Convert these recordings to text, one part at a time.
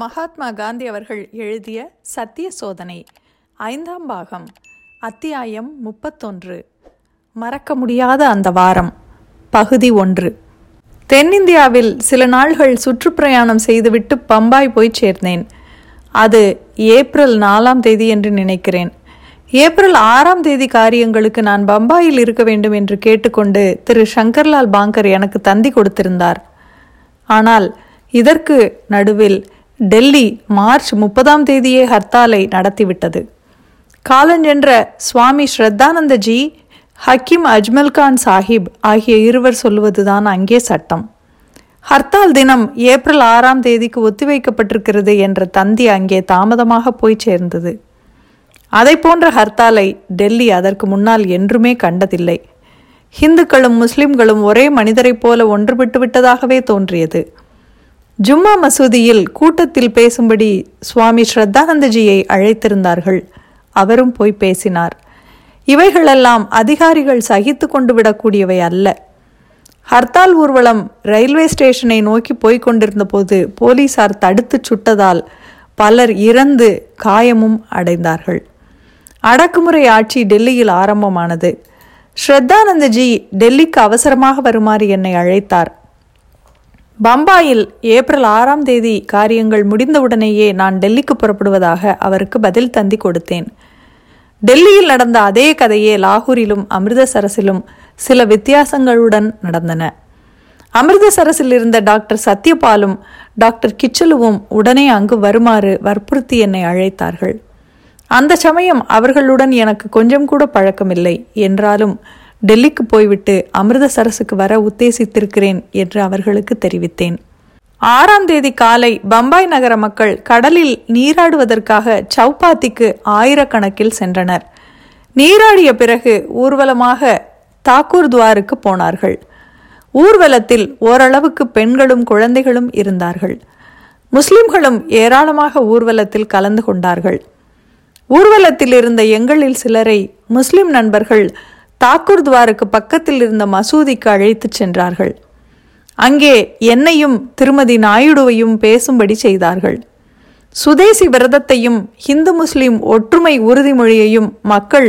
மகாத்மா காந்தி அவர்கள் எழுதிய சத்திய சோதனை ஐந்தாம் பாகம் அத்தியாயம் முப்பத்தொன்று. மறக்க முடியாத அந்த வாரம் பகுதி ஒன்று. தென்னிந்தியாவில் சில நாள்கள் சுற்றுப்பிரயாணம் செய்துவிட்டு பம்பாய் போய் சேர்ந்தேன். அது ஏப்ரல் நாலாம் தேதி என்று நினைக்கிறேன். ஏப்ரல் ஆறாம் தேதி காரியங்களுக்கு நான் பம்பாயில் இருக்க வேண்டும் என்று கேட்டுக்கொண்டு திரு சங்கர்லால் பாங்கர் எனக்கு தந்தி கொடுத்திருந்தார். ஆனால் இதற்கு நடுவில் டெல்லி மார்ச் முப்பதாம் தேதியே ஹர்த்தாலை நடத்திவிட்டது. காலஞ்சென்ற சுவாமி ஸ்ரத்தானந்தஜி ஹக்கீம் அஜ்மல் கான் சாஹிப் ஆகிய இருவர் சொல்லுவதுதான் அங்கே சட்டம். ஹர்த்தால் தினம் ஏப்ரல் ஆறாம் தேதிக்கு ஒத்திவைக்கப்பட்டிருக்கிறது என்ற தந்தி அங்கே தாமதமாக போய் சேர்ந்தது. அதை போன்ற ஹர்த்தாலை டெல்லி அதற்கு முன்னால் என்றுமே கண்டதில்லை. ஹிந்துக்களும் முஸ்லிம்களும் ஒரே மனிதரைப் போல ஒன்றுபட்டு விட்டதாகவே தோன்றியது. ஜும்மா மசூதியில் கூட்டத்தில் பேசும்படி சுவாமி ஸ்ரத்தானந்தஜியை அழைத்திருந்தார்கள். அவரும் போய் பேசினார். இவைகளெல்லாம் அதிகாரிகள் சகித்து கொண்டு விடக்கூடியவை அல்ல. ஹர்த்தால் ஊர்வலம் ரயில்வே ஸ்டேஷனை நோக்கி போய்க் கொண்டிருந்த போது போலீசார் தடுத்துச் சுட்டதால் பலர் இறந்து காயமும் அடைந்தார்கள். அடக்குமுறை ஆட்சி டெல்லியில் ஆரம்பமானது. ஸ்ரத்தானந்தஜி டெல்லிக்கு அவசரமாக வருமாறு என்னை அழைத்தார். பம்பாயில் ஏப்ரல் ஆறாம் தேதி காரியங்கள் முடிந்தவுடனேயே நான் டெல்லிக்கு புறப்படுவதாக அவருக்கு பதில் தந்தி கொடுத்தேன். டெல்லியில் நடந்த அதே கதையே லாகூரிலும் அமிர்தசரஸிலும் சில வித்தியாசங்களுடன் நடந்தன. அமிர்தசரஸில் இருந்த டாக்டர் சத்யபாலும் டாக்டர் கிச்சலுவும் உடனே அங்கு வருமாறு வற்புறுத்தி என்னை அழைத்தார்கள். அந்த சமயம் அவர்களுடன் எனக்கு கொஞ்சம் கூட பழக்கமில்லை. என்றாலும் டெல்லிக்கு போய்விட்டு அமிர்தசரஸுக்கு வர உத்தேசித்திருக்கிறேன் என்று அவர்களுக்கு தெரிவித்தேன். ஆறாம் தேதி காலை பம்பாய் நகர மக்கள் கடலில் நீராடுவதற்காக சௌப்பாத்திக்கு ஆயிரக்கணக்கில் சென்றனர். நீராடிய பிறகு ஊர்வலமாக தாக்கூர் துவாருக்கு போனார்கள். ஊர்வலத்தில் ஓரளவுக்கு பெண்களும் குழந்தைகளும் இருந்தார்கள். முஸ்லிம்களும் ஏராளமாக ஊர்வலத்தில் கலந்து கொண்டார்கள். ஊர்வலத்தில் இருந்த எங்களில் சிலரை முஸ்லிம் நண்பர்கள் தாக்கூர் துவாருக்கு பக்கத்தில் இருந்த மசூதிக்கு அழைத்துச் சென்றார்கள். அங்கே என்னையும் திருமதி நாயுடுவையும் பேசும்படி செய்தார்கள். சுதேசி விரதத்தையும் இந்து முஸ்லிம் ஒற்றுமை உறுதிமொழியையும் மக்கள்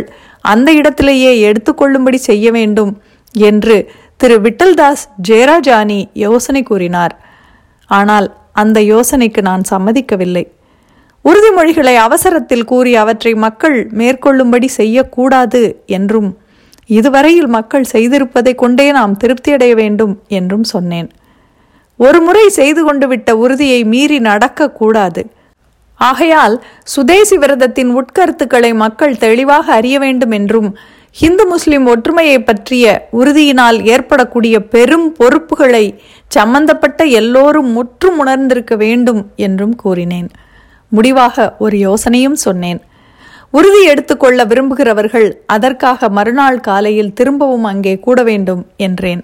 அந்த இடத்திலேயே எடுத்துக்கொள்ளும்படி செய்ய வேண்டும் என்று திரு விட்டல்தாஸ் ஜெயராஜானி யோசனை கூறினார். ஆனால் அந்த யோசனைக்கு நான் சம்மதிக்கவில்லை. உறுதிமொழிகளை அவசரத்தில் கூறி அவற்றை மக்கள் மேற்கொள்ளும்படி செய்யக்கூடாது என்றும் இதுவரையில் மக்கள் செய்திருப்பதை கொண்டே நாம் திருப்தியடைய வேண்டும் என்றும் சொன்னேன். ஒரு முறை செய்து கொண்டு விட்ட உறுதியை மீறி நடக்கக்கூடாது ஆகையால் சுதேசி விரதத்தின் உட்கருத்துக்களை மக்கள் தெளிவாக அறிய வேண்டும் என்றும் இந்து முஸ்லிம் ஒற்றுமையை பற்றிய உறுதியினால் ஏற்படக்கூடிய பெரும் பொறுப்புகளை சம்பந்தப்பட்ட எல்லோரும் முற்றும் உணர்ந்திருக்க வேண்டும் என்றும் கூறினேன். முடிவாக ஒரு யோசனையும் சொன்னேன். உறுதி எடுத்துக்கொள்ள விரும்புகிறவர்கள் அதற்காக மறுநாள் காலையில் திரும்பவும் அங்கே கூட வேண்டும் என்றேன்.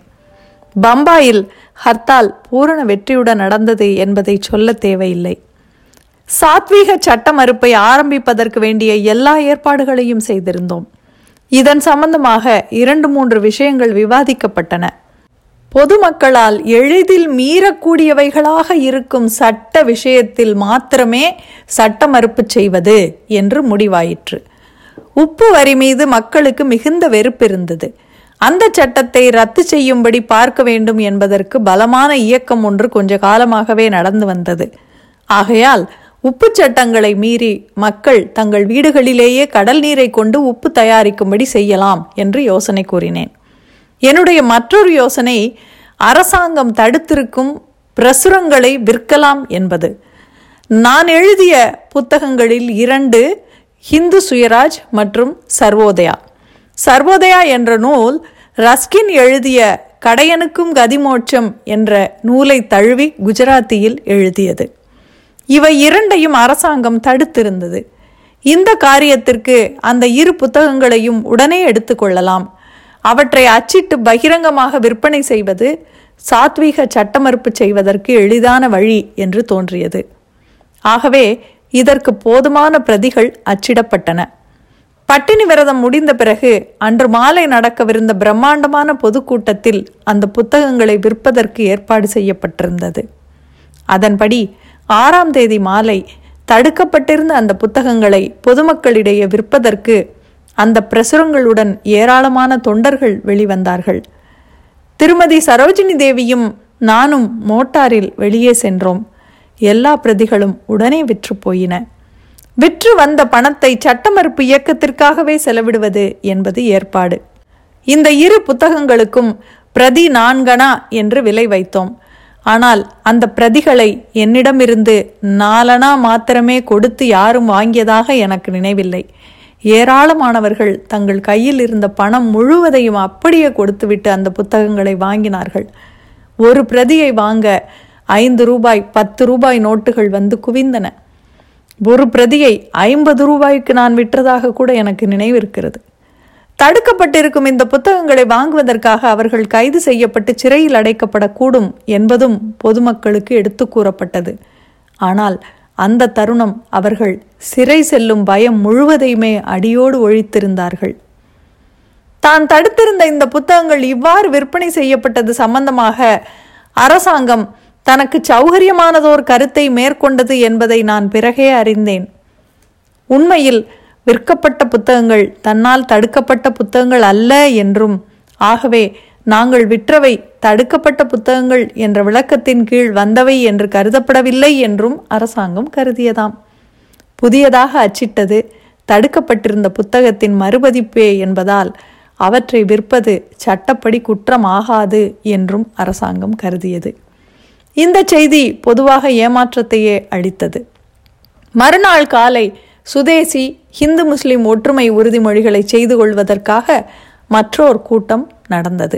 பம்பாயில் ஹர்த்தால் பூரண வெற்றியுடன் நடந்தது என்பதை சொல்ல தேவையில்லை. சாத்வீக சட்ட மறுப்பை ஆரம்பிப்பதற்கு வேண்டிய எல்லா ஏற்பாடுகளையும் செய்திருந்தோம். இதன் சம்பந்தமாக இரண்டு மூன்று விஷயங்கள் விவாதிக்கப்பட்டன. பொதுமக்களால் எளிதில் மீறக்கூடியவைகளாக இருக்கும் சட்ட விஷயத்தில் மாத்திரமே சட்ட மறுப்பு செய்வது என்று முடிவாயிற்று. உப்பு வரி மீது மக்களுக்கு மிகுந்த வெறுப்பு இருந்தது அந்த சட்டத்தை ரத்து செய்யும்படி பார்க்க வேண்டும் என்பதற்கு பலமான இயக்கம் ஒன்று கொஞ்ச காலமாகவே நடந்து வந்தது. ஆகையால் உப்பு சட்டங்களை மீறி மக்கள் தங்கள் வீடுகளிலேயே கடல் நீரை கொண்டு உப்பு தயாரிக்கும்படி செய்யலாம் என்று யோசனை கூறினேன். என்னுடைய மற்றொரு யோசனை அரசாங்கம் தடுத்திருக்கும் பிரசுரங்களை விற்கலாம் என்பது. நான் எழுதிய புத்தகங்களில் இரண்டு ஹிந்து சுயராஜ் மற்றும் சர்வோதயா. சர்வோதயா என்ற நூல் ரஸ்கின் எழுதிய கடையனுக்கும் கதிமோட்சம் என்ற நூலை தழுவி குஜராத்தியில் எழுதியது. இவை இரண்டையும் அரசாங்கம் தடுத்திருந்தது. இந்த காரியத்திற்கு அந்த இரு புத்தகங்களையும் உடனே எடுத்துக்கொள்ளலாம் அவற்றை அச்சிட்டு பகிரங்கமாக விற்பனை செய்வது சாத்வீக சட்டமறுப்பு செய்வதற்கு எளிதான வழி என்று தோன்றியது. ஆகவே இதற்கு போதுமான பிரதிகள் அச்சிடப்பட்டன. பட்டினி விரதம் முடிந்த பிறகு அன்று மாலை நடக்கவிருந்த பிரம்மாண்டமான பொதுக்கூட்டத்தில் அந்த புத்தகங்களை விற்பதற்கு ஏற்பாடு செய்யப்பட்டிருந்தது. அதன்படி ஆறாம் தேதி மாலை தடுக்கப்பட்டிருந்த அந்த புத்தகங்களை பொதுமக்களிடையே விற்பதற்கு அந்த பிரசுரங்களுடன் ஏராளமான தொண்டர்கள் வெளிவந்தார்கள். திருமதி சரோஜினி தேவியும் நானும் மோட்டாரில் வெளியே சென்றோம். எல்லா பிரதிகளும் உடனே விற்று போயின. விற்று வந்த பணத்தை சட்டமறுப்பு இயக்கத்திற்காகவே செலவிடுவது என்பது ஏற்பாடு. இந்த இரு புத்தகங்களுக்கும் பிரதி நான்கணா என்று விலை வைத்தோம். ஆனால் அந்த பிரதிகளை என்னிடமிருந்து நாலனா மாத்திரமே கொடுத்து யாரும் வாங்கியதாக எனக்கு நினைவில்லை. ஏராளமானவர்கள் தங்கள் கையில் இருந்த பணம் முழுவதையும் அப்படியே கொடுத்துவிட்டு அந்த புத்தகங்களை வாங்கினார்கள். ஒரு பிரதியை வாங்க ஐந்து ரூபாய் பத்து ரூபாய் நோட்டுகள் வந்து குவிந்தன. ஒரு பிரதியை ஐம்பது ரூபாய்க்கு நான் விற்றதாக கூட எனக்கு நினைவிருக்கிறது. தடுக்கப்பட்டிருக்கும் இந்த புத்தகங்களை வாங்குவதற்காக அவர்கள் கைது செய்யப்பட்டு சிறையில் அடைக்கப்படக்கூடும் என்பதும் பொதுமக்களுக்கு எடுத்து கூறப்பட்டது. ஆனால் அந்த தருணம் அவர்கள் சிறை செல்லும் பயம் முழுவதையுமே அடியோடு ஒழித்திருந்தார்கள். தான் தடுத்திருந்த இந்த புத்தகங்கள் இவ்வாறு விற்பனை செய்யப்பட்டது சம்பந்தமாக அரசாங்கம் தனக்கு சௌகரியமானதோர் கருத்தை மேற்கொண்டது என்பதை நான் பிறகே அறிந்தேன். உண்மையில் விற்கப்பட்ட புத்தகங்கள் தன்னால் தடுக்கப்பட்ட புத்தகங்கள் அல்ல என்றும் ஆகவே நாங்கள் விற்றவை தடுக்கப்பட்ட புத்தகங்கள் என்ற விளக்கத்தின் கீழ் வந்தவை என்று கருதப்படவில்லை என்றும் அரசாங்கம் கருதியதாம். புதியதாக அச்சிட்டது தடுக்கப்பட்டிருந்த புத்தகத்தின் மறுபதிப்பே என்பதால் அவற்றை விற்பது சட்டப்படி குற்றமாகாது என்றும் அரசாங்கம் கருதியது. இந்த செய்தி பொதுவாக ஏமாற்றத்தையே அளித்தது. மறுநாள் காலை சுதேசி ஹிந்து முஸ்லிம் ஒற்றுமை உறுதிமொழிகளை செய்து கொள்வதற்காக மற்றோர் கூட்டம் நடந்தது.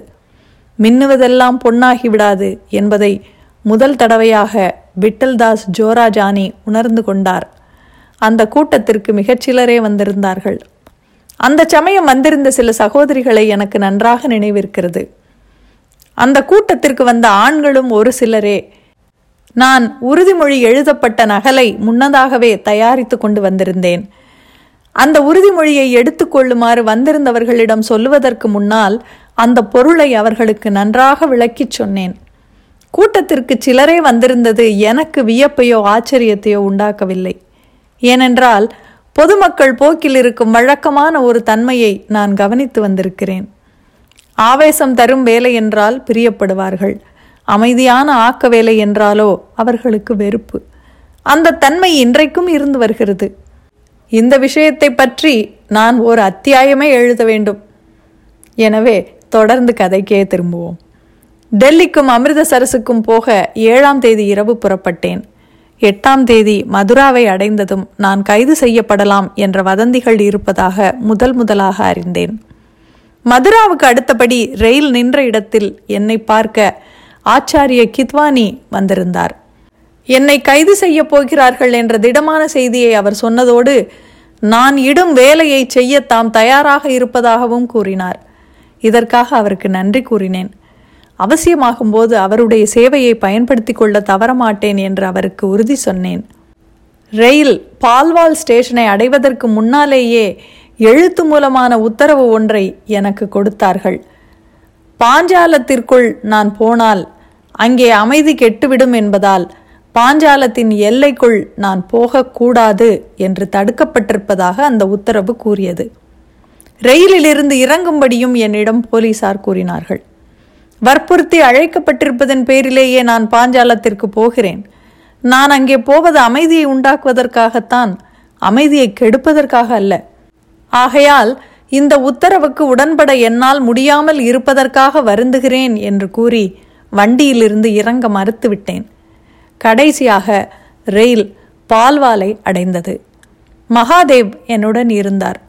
மின்னுவதெல்லாம் பொன்னாகி விடாது என்பதை முதல் தடவையாக விட்டல்தாஸ் ஜோராஜானி உணர்ந்து கொண்டார். அந்த கூட்டத்திற்கு மிகச்சிலரே வந்திருந்தார்கள். அந்த சமயம் வந்திருந்த சில சகோதரிகளை எனக்கு நன்றாக நினைவிருக்கிறது. அந்த கூட்டத்திற்கு வந்த ஆண்களும் ஒரு சிலரே நான் உறுதிமொழி எழுதப்பட்ட நகலை முன்னதாகவே தயாரித்து கொண்டு வந்திருந்தேன். அந்த உறுதிமொழியை எடுத்துக்கொள்ளுமாறு வந்திருந்தவர்களிடம் சொல்லுவதற்கு முன்னால் அந்த பொருளை அவர்களுக்கு நன்றாக விளக்கிச் சொன்னேன். கூட்டத்திற்கு சிலரே வந்திருந்தது எனக்கு வியப்பையோ ஆச்சரியத்தையோ உண்டாக்கவில்லை. ஏனென்றால் பொதுமக்கள் போக்கில் இருக்கும் வழக்கமான ஒரு தன்மையை நான் கவனித்து வந்திருக்கிறேன். ஆவேசம் தரும் வேலை என்றால் பிரியப்படுவார்கள். அமைதியான ஆக்க வேலை என்றாலோ அவர்களுக்கு வெறுப்பு. அந்த தன்மை இன்றைக்கும் இருந்து வருகிறது. இந்த விஷயத்தை பற்றி நான் ஒரு அத்தியாயமே எழுத வேண்டும். எனவே தொடர்ந்து கதைக்கே திரும்புவோம். டெல்லிக்கும் அமிர்தசரஸுக்கும் போக ஏழாம் தேதி இரவு புறப்பட்டேன். எட்டாம் தேதி மதுராவை அடைந்ததும் நான் கைது செய்யப்படலாம் என்ற வதந்திகள் இருப்பதாக முதல் முதலாக அறிந்தேன். மதுராவுக்கு அடுத்தபடி ரயில் நின்ற இடத்தில் என்னை பார்க்க ஆச்சாரிய கித்வானி வந்திருந்தார். என்னை கைது செய்ய போகிறார்கள் என்ற திடமான செய்தியை அவர் சொன்னதோடு நான் இடும் வேலையை செய்ய தாம் தயாராக இருப்பதாகவும் கூறினார். இதற்காக அவருக்கு நன்றி கூறினேன். அவசியமாகும்போது அவருடைய சேவையை பயன்படுத்தி கொள்ள தவறமாட்டேன் என்று அவருக்கு உறுதி சொன்னேன். ரயில் பால்வால் ஸ்டேஷனை அடைவதற்கு முன்னாலேயே எழுத்து மூலமான உத்தரவு ஒன்றை எனக்கு கொடுத்தார்கள். பாஞ்சாலத்திற்குள் நான் போனால் அங்கே அமைதி கெட்டுவிடும் என்பதால் பாஞ்சாலத்தின் எல்லைக்குள் நான் போகக்கூடாது என்று தடுக்கப்பட்டிருப்பதாக அந்த உத்தரவு கூறியது. ரயிலிலிருந்து இறங்கும்படியும் என்னிடம் போலீசார் கூறினார்கள். வற்புறுத்தி அழைக்கப்பட்டிருப்பதன் பேரிலேயே நான் பாஞ்சாலத்திற்கு போகிறேன். நான் அங்கே போவது அமைதியை உண்டாக்குவதற்காகத்தான் அமைதியை கெடுப்பதற்காக அல்ல. ஆகையால் இந்த உத்தரவுக்கு உடன்பட என்னால் முடியாமல் இருப்பதற்காக வருந்துகிறேன் என்று கூறி வண்டியிலிருந்து இறங்க மறுத்துவிட்டேன். கடைசியாக ரயில் பால்வாலை அடைந்தது. மகாதேவ் என்னுடன் இருந்தார்.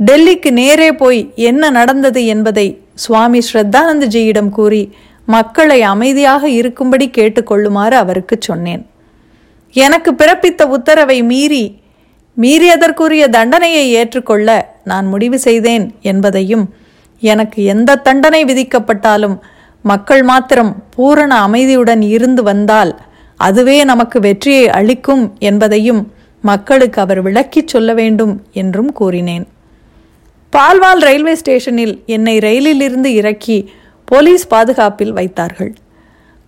டெல்லிக்கு நேரே போய் என்ன நடந்தது என்பதை சுவாமி ஸ்ரத்தானந்தஜியிடம் கூறி மக்களை அமைதியாக இருக்கும்படி கேட்டுக்கொள்ளுமாறு அவருக்கு சொன்னேன். எனக்கு பிறப்பித்த உத்தரவை மீறி மீறியதற்குரிய தண்டனையை ஏற்றுக்கொள்ள நான் முடிவு செய்தேன் என்பதையும் எனக்கு எந்த தண்டனை விதிக்கப்பட்டாலும் மக்கள் மாத்திரம் பூரண அமைதியுடன் இருந்து வந்தால் அதுவே நமக்கு வெற்றியை அளிக்கும் என்பதையும் மக்களுக்கு அவர் விளக்கிச் சொல்ல வேண்டும் என்றும் கூறினேன். பால்வால் ரயில்வே ஸ்டேஷனில் என்னை ரயிலில் இருந்து இறக்கி போலீஸ் பாதுகாப்பில் வைத்தார்கள்.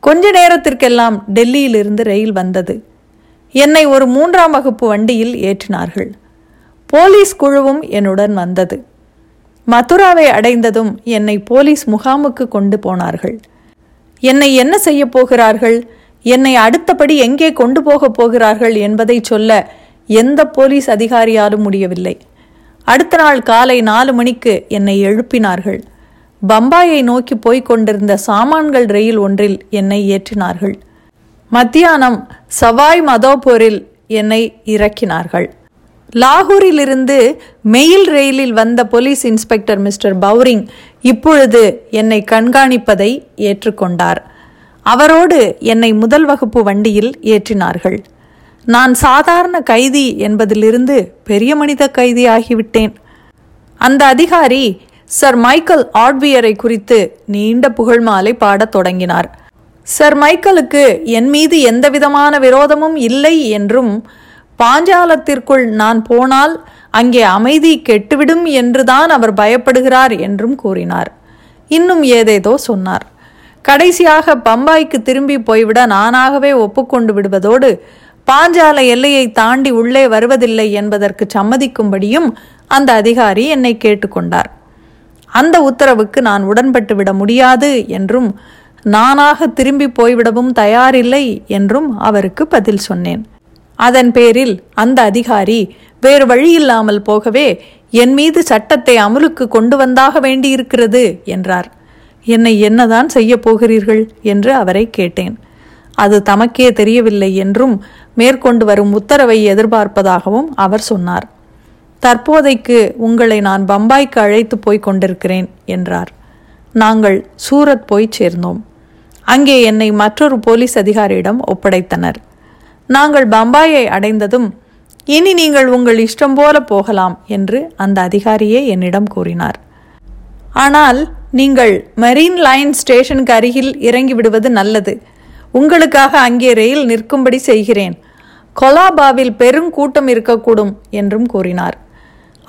கொஞ்ச நேரத்திற்கெல்லாம் டெல்லியிலிருந்து ரயில் வந்தது. என்னை ஒரு மூன்றாம் வகுப்பு வண்டியில் ஏற்றினார்கள். போலீஸ் குழுவும் என்னுடன் வந்தது. மதுராவை அடைந்ததும் என்னை போலீஸ் முகாமுக்கு கொண்டு போனார்கள். என்னை என்ன செய்ய போகிறார்கள்? என்னை அடுத்தபடி எங்கே கொண்டு போகப் போகிறார்கள் என்பதை சொல்ல எந்த போலீஸ் அதிகாரியாலும் முடியவில்லை. அடுத்த நாள் காலை நாலு மணிக்கு என்னை எழுப்பினார்கள். பம்பாயை நோக்கி போய்க் கொண்டிருந்த சாமான்கள் ரயில் ஒன்றில் என்னை ஏற்றினார்கள். மத்தியானம் சவாய் மதோபூரில் என்னை இறக்கினார்கள். லாகூரிலிருந்து மெயில் ரயிலில் வந்த போலீஸ் இன்ஸ்பெக்டர் மிஸ்டர் பவுரிங் இப்பொழுது என்னை கண்காணிப்பதை ஏற்றுக்கொண்டார். அவரோடு என்னை முதல் வகுப்பு வண்டியில் ஏற்றினார்கள். நான் சாதாரண கைதி என்பதிலிருந்து பெரிய மனித கைதி ஆகிவிட்டேன் அந்த அதிகாரி சர் மைக்கேல் ஆட்வியரை குறித்து நீண்ட புகழ் மாலை பாடத் தொடங்கினார். சர் மைக்கேலுக்கு என் மீது எந்தவிதமான விரோதமும் இல்லை என்றும் பாஞ்சாலத்திற்குள் நான் போனால் அங்கே அமைதி கெட்டுவிடும் என்றுதான் அவர் பயப்படுகிறார் என்றும் கூறினார். இன்னும் ஏதேதோ சொன்னார். கடைசியாக பம்பாய்க்கு திரும்பி போய்விட நானாகவே ஒப்புக்கொண்டு விடுவதோடு பாஞ்சால எல்லையை தாண்டி உள்ளே வருவதில்லை என்பதற்கு சம்மதிக்கும்படியும் அந்த அதிகாரி என்னை கேட்டுக்கொண்டார். அந்த உத்தரவுக்கு நான் உடன்பட்டு விட முடியாது என்றும் நானாக திரும்பி போய்விடவும் தயாரில்லை என்றும் அவருக்கு பதில் சொன்னேன். அதன் பேரில் அந்த அதிகாரி வேறு வழியில்லாமல் போகவே என் மீது சட்டத்தை அமுலுக்கு கொண்டு வந்தாக வேண்டியிருக்கிறது என்றார். என்னை என்னதான் செய்ய போகிறீர்கள்? என்று அவரை கேட்டேன். அது தமக்கே தெரியவில்லை என்றும் மேற்கொண்டு வரும் உத்தரவை எதிர்பார்ப்பதாகவும் அவர் சொன்னார். தற்போதைக்கு உங்களை நான் பம்பாய்க்கு அழைத்து போய் கொண்டிருக்கிறேன் என்றார். நாங்கள் சூரத் போய் சேர்ந்தோம். அங்கே என்னை மற்றொரு போலீஸ் அதிகாரியிடம் ஒப்படைத்தனர். நாங்கள் பம்பாயை அடைந்ததும் இனி நீங்கள் உங்கள் இஷ்டம் போல போகலாம் என்று அந்த அதிகாரியே என்னிடம் கூறினார். ஆனால் நீங்கள் மெரீன் லைன் ஸ்டேஷனுக்கு அருகில் இறங்கி விடுவது நல்லது. உங்களுக்காக அங்கே ரயில் நிற்கும்படி செய்கிறேன். கொலாபாவில் பெரும் கூட்டம் இருக்கக்கூடும் என்றும் கூறினார்.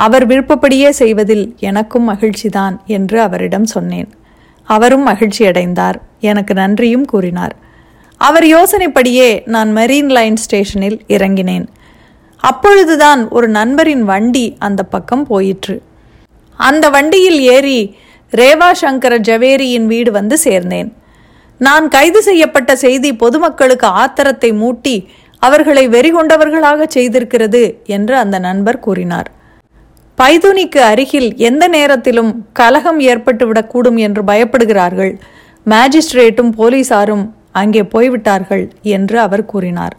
அவர் விருப்பப்படியே செய்வதில் எனக்கும் மகிழ்ச்சிதான் என்று அவரிடம் சொன்னேன். அவரும் மகிழ்ச்சியடைந்தார் எனக்கு நன்றியும் கூறினார். அவர் யோசனைப்படியே நான் மெரீன் லைன் ஸ்டேஷனில் இறங்கினேன். அப்பொழுதுதான் ஒரு நண்பரின் வண்டி அந்த பக்கம் போயிற்று. அந்த வண்டியில் ஏறி ரேவா சங்கர ஜவேரியின் வீடு வந்து சேர்ந்தேன். நான் கைது செய்யப்பட்ட செய்தி பொதுமக்களுக்கு ஆத்திரத்தை மூட்டி அவர்களை வெறிகொண்டவர்களாக செய்திருக்கிறது என்று அந்த நண்பர் கூறினார். பைதுனிக்கு அருகில் எந்த நேரத்திலும் கலகம் ஏற்பட்டுவிடக்கூடும் என்று பயப்படுகிறார்கள். மேஜிஸ்ட்ரேட்டும் போலீசாரும் அங்கே போய்விட்டார்கள் என்று அவர் கூறினார்.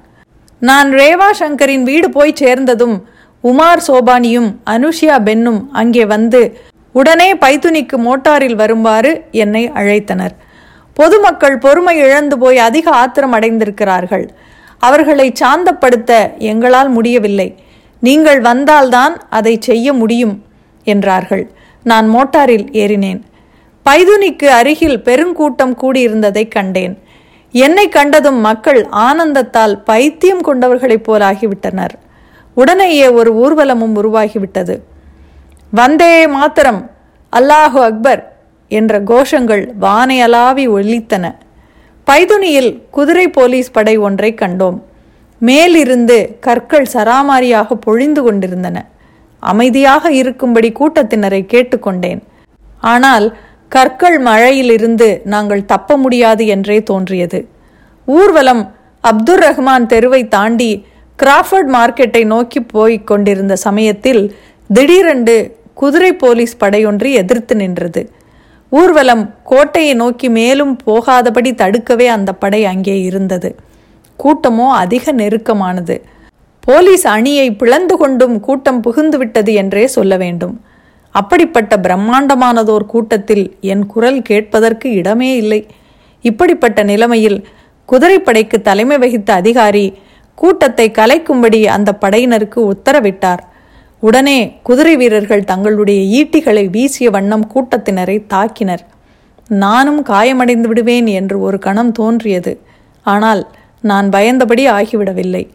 நான் ரேவா சங்கரின் வீடு போய் சேர்ந்ததும் உமார் சோபானியும் அனுஷியா பென்னும் அங்கே வந்து உடனே பைத்துனிக்கு மோட்டாரில் வருமாறு என்னை அழைத்தனர். பொதுமக்கள் பொறுமை இழந்து போய் அதிக ஆத்திரம் அடைந்திருக்கிறார்கள். அவர்களை சாந்தப்படுத்த எங்களால் முடியவில்லை. நீங்கள் வந்தால்தான் அதை செய்ய முடியும் என்றார்கள். நான் மோட்டாரில் ஏறினேன். பைதுனிக்கு அருகில் பெருங்கூட்டம் கூடியிருந்ததை கண்டேன். என்னை கண்டதும் மக்கள் ஆனந்தத்தால் பைத்தியம் கொண்டவர்களைப் போலாகிவிட்டனர். உடனேயே ஒரு ஊர்வலமும் உருவாகிவிட்டது. வந்தே மாத்திரம் அல்லாஹு அக்பர் என்ற கோஷங்கள் வானையலாவி ஒலித்தன. பைதுனியில் குதிரை போலீஸ் படை ஒன்றை கண்டோம். மேலிருந்து கற்கள் சராமாரியாக பொழிந்து கொண்டிருந்தன. அமைதியாக இருக்கும்படி கூட்டத்தினரை கேட்டுக்கொண்டேன் ஆனால் கற்கள் மழையிலிருந்து நாங்கள் தப்ப முடியாது என்றே தோன்றியது. ஊர்வலம் அப்துர் ரஹ்மான் தெருவை தாண்டி கிராஃபர்ட் மார்க்கெட்டை நோக்கி போய்க் கொண்டிருந்த சமயத்தில் திடீரென்று குதிரை போலீஸ் படையொன்று எதிர்த்து நின்றது. ஊர்வலம் கோட்டையை நோக்கி மேலும் போகாதபடி தடுக்கவே அந்த படை அங்கே இருந்தது. கூட்டமோ அதிக நெருக்கமானது. போலீஸ் அணியை பிளந்து கொண்டும் கூட்டம் புகுந்துவிட்டது என்றே சொல்ல வேண்டும். அப்படிப்பட்ட பிரம்மாண்டமானதோர் கூட்டத்தில் என் குரல் கேட்பதற்கு இடமே இல்லை. இப்படிப்பட்ட நிலைமையில் குதிரைப்படைக்கு தலைமை வகித்த அதிகாரி கூட்டத்தை கலைக்கும்படி அந்த படையினருக்கு உத்தரவிட்டார். உடனே குதிரை வீரர்கள் தங்களுடைய ஈட்டிகளை வீசிய வண்ணம் கூட்டத்தினரை தாக்கினர். நானும் காயமடைந்து விடுவேன் என்று ஒரு கணம் தோன்றியது. ஆனால் நான் பயந்தபடி ஆகிவிடவில்லை.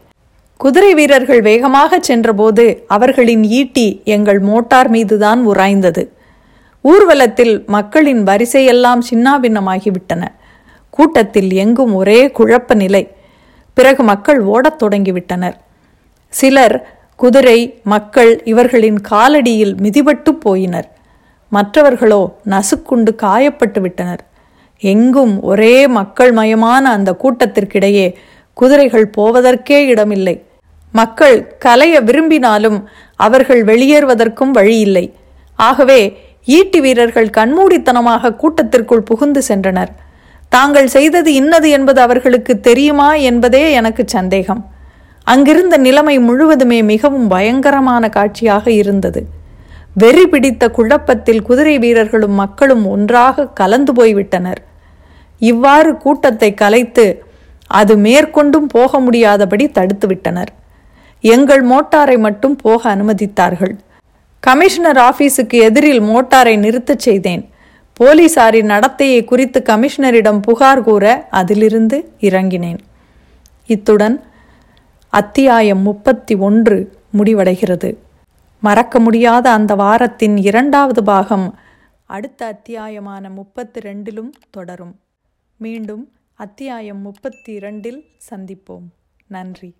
குதிரை வீரர்கள் வேகமாக சென்றபோது அவர்களின் ஈட்டி எங்கள் மோட்டார் மீதுதான் உராய்ந்தது. ஊர்வலத்தில் மக்களின் வரிசையெல்லாம் சின்னாபின்னமாகிவிட்டன. கூட்டத்தில் எங்கும் ஒரே குழப்ப நிலை. பிறகு மக்கள் ஓடத் தொடங்கிவிட்டனர். சிலர் குதிரை மக்கள் இவர்களின் காலடியில் மிதிபட்டு போயினர். மற்றவர்களோ நசுக்குண்டு காயப்பட்டு விட்டனர். எங்கும் ஒரே மக்கள் மயமான அந்த கூட்டத்திற்கிடையே குதிரைகள் போவதற்கே இடமில்லை. மக்கள் கலைய விரும்பினாலும் அவர்கள் வெளியேறுவதற்கும் வழியில்லை. ஆகவே ஈட்டி வீரர்கள் கண்மூடித்தனமாக கூட்டத்திற்குள் புகுந்து சென்றனர். தாங்கள் செய்தது இன்னது என்பது அவர்களுக்கு தெரியுமா என்பதே எனக்கு சந்தேகம். அங்கிருந்த நிலைமை முழுவதுமே மிகவும் பயங்கரமான காட்சியாக இருந்தது. வெறி பிடித்த குழப்பத்தில் குதிரை வீரர்களும் மக்களும் ஒன்றாக கலந்து போய்விட்டனர். இவ்வாறு கூட்டத்தை கலைத்து அது மேற்கொண்டும் போக முடியாதபடி தடுத்துவிட்டனர். எங்கள் மோட்டாரை மட்டும் போக அனுமதித்தார்கள். கமிஷனர் ஆபீஸுக்கு எதிரில் மோட்டாரை நிறுத்தச் செய்தேன். போலீசாரின் நடத்தையை குறித்து கமிஷனரிடம் புகார் கூற அதிலிருந்து இறங்கினேன். இத்துடன் அத்தியாயம் முப்பத்தி ஒன்று முடிவடைகிறது. மறக்க முடியாத அந்த வாரத்தின் இரண்டாவது பாகம் அடுத்த அத்தியாயமான முப்பத்தி ரெண்டிலும் தொடரும். மீண்டும் அத்தியாயம் முப்பத்தி இரண்டில் சந்திப்போம். நன்றி.